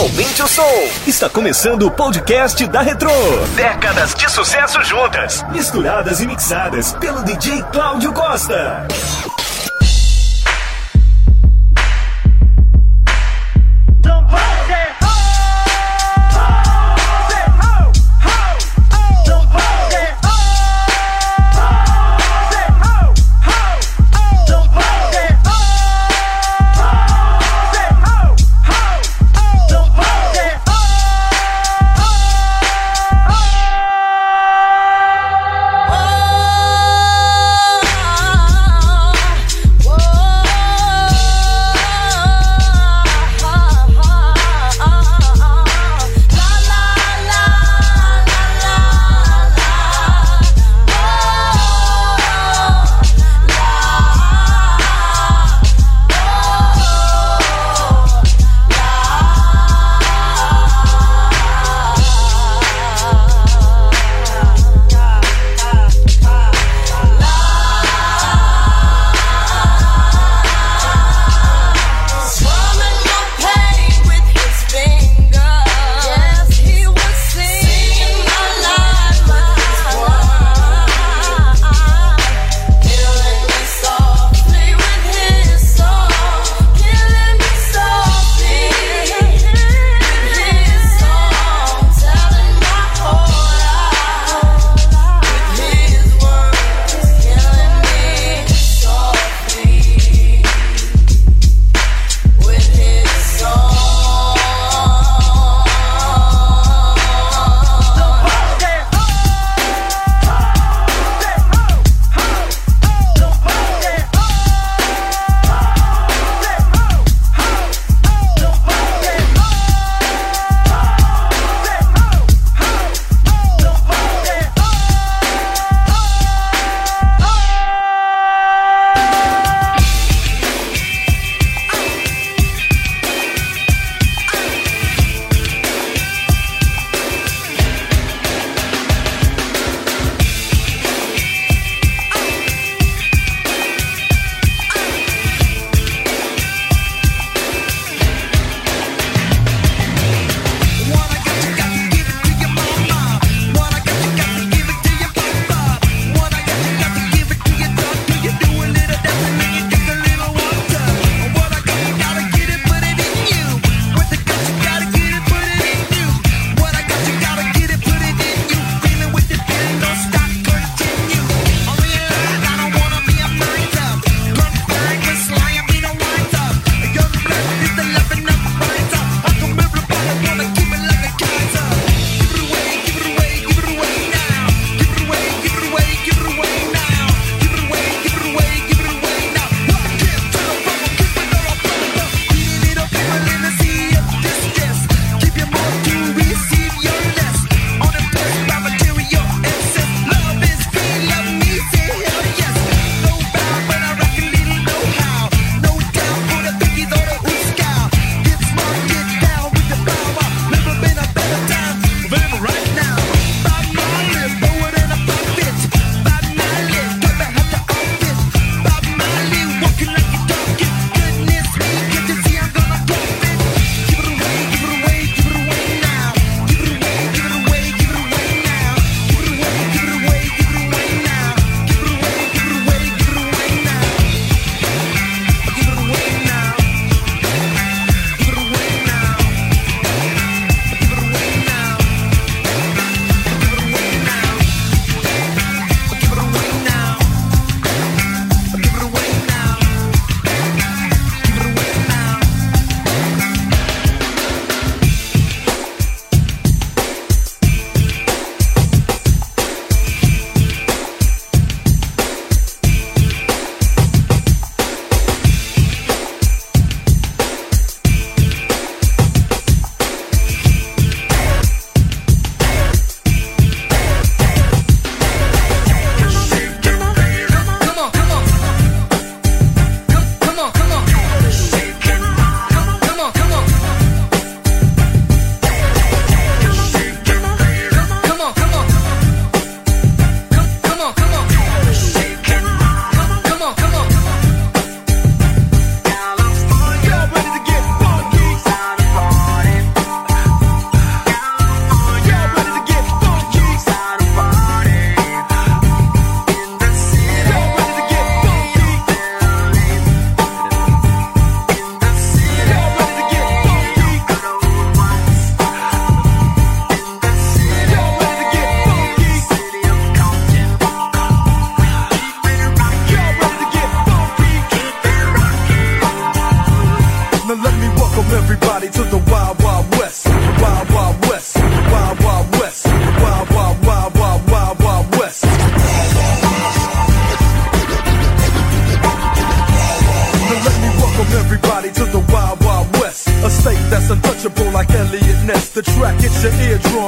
Aumente o som. Está começando o podcast da Retro. Décadas de sucesso juntas, misturadas e mixadas pelo DJ Cláudio Costa.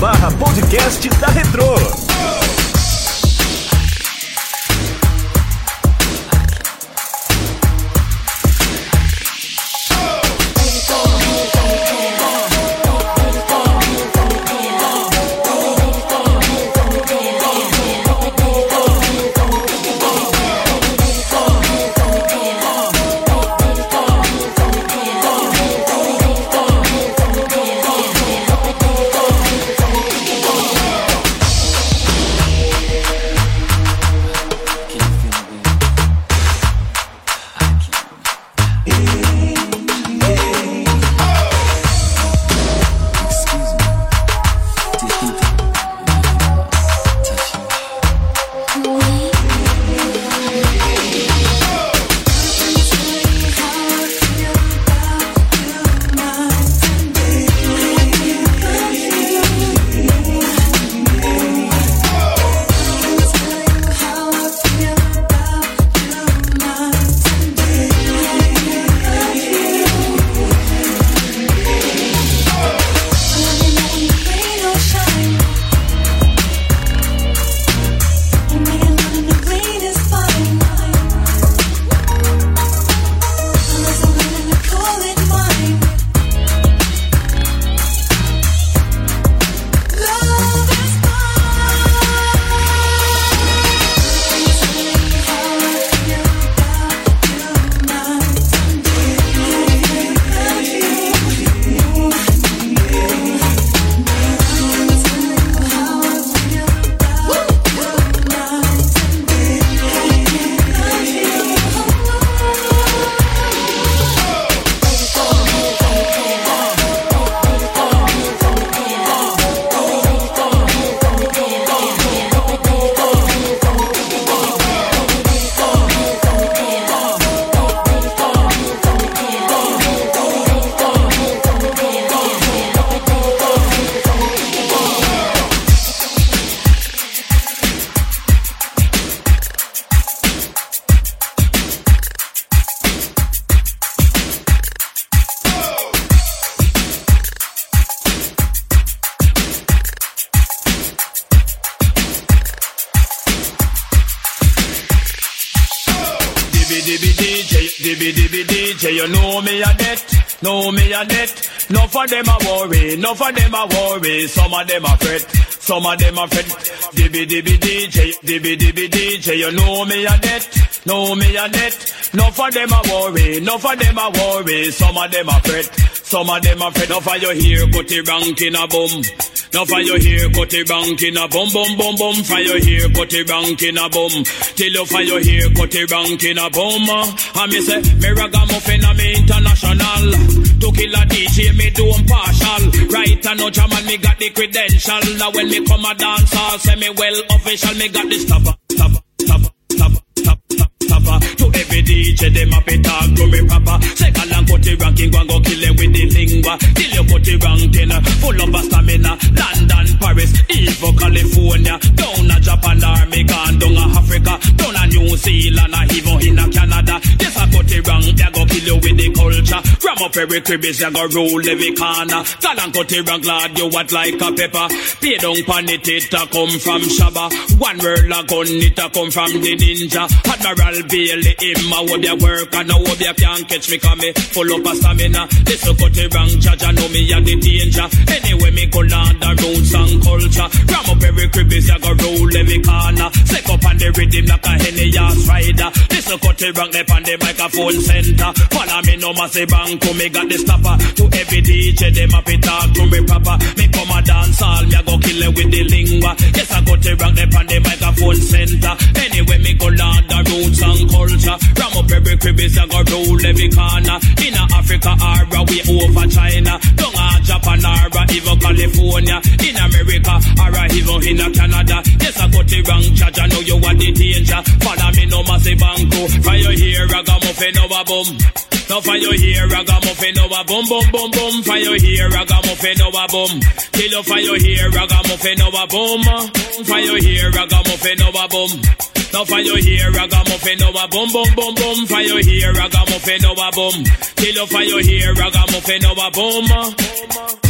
Barra Dibby dibby DJ, dibby dibby DJ, you know me a debt, know me a debt. No for them a worry, no for them a worry. Some of them a fret, some of them a fret. Dibby dibby DJ, dibby dibby DJ, you know me a debt, know me a debt. No for them a worry, no for them a worry. Some of them a fret, some of them a fret. No for your here, got the rank in a boom. Now fire hair, cut it rank in a bum bum bum bum. Your hair, cut it rank in a bum. Till you your hair, cut it rank in a bum. Uh, and me say, me ragamuffin a me international. To kill a DJ, me do partial. Right and no and me got the credential. Now when me come a dance, say me well official. Me got the stopper, DJ, them up it talk to me proper. Second and cut it ranking, go and go kill them with the lingua. Till you cut it ranking, uh, full of stamina. London, Paris, even California, down Ram up every cribbies, they go roll every corner. And cut it wrong, glad you what like a pepper. Pay down pan it, it a come from Shabba. One word a gun, it a come from the ninja. Admiral Bailey, him a hope you work, and I hope you can't catch me, come me full up of stamina. This a cut it wrong, judge, I know me a the danger. Anyway, me go land the roots and culture. Ram up every cribbies, I go roll every corner. Stick up on the rhythm like a henny ass rider. This a cut wrong, up on the microphone center. Follow me no massive bank, me got the stopper. To every DJ, them up it talk to me proper. Me come a dance all, me a go kill it with the lingua. Yes, I cut it wrong, up on the microphone center. Anyway, me go land the roots and culture. Ram up every cribbies, I go roll every corner. In Africa, or we over China. Down a Japan, or even California. In America, or even in Canada. Yes, I got it wrong, judge, I know you want the danger. Follow me no massive banco. Fire here, ragamuffin over bum. Now fire here, ragamuffin over oh, bum boom, boom, boom. Fire here, ragamuffin over oh, bum. Kill up fire here, ragamuffin over oh, bum. Fire here, ragamuffin over bum. Now fire here, ragamuffin over bum boom, bum bum. Fire here, ragamuffin over bum. Kill up fire here, ragamuffin over bum. I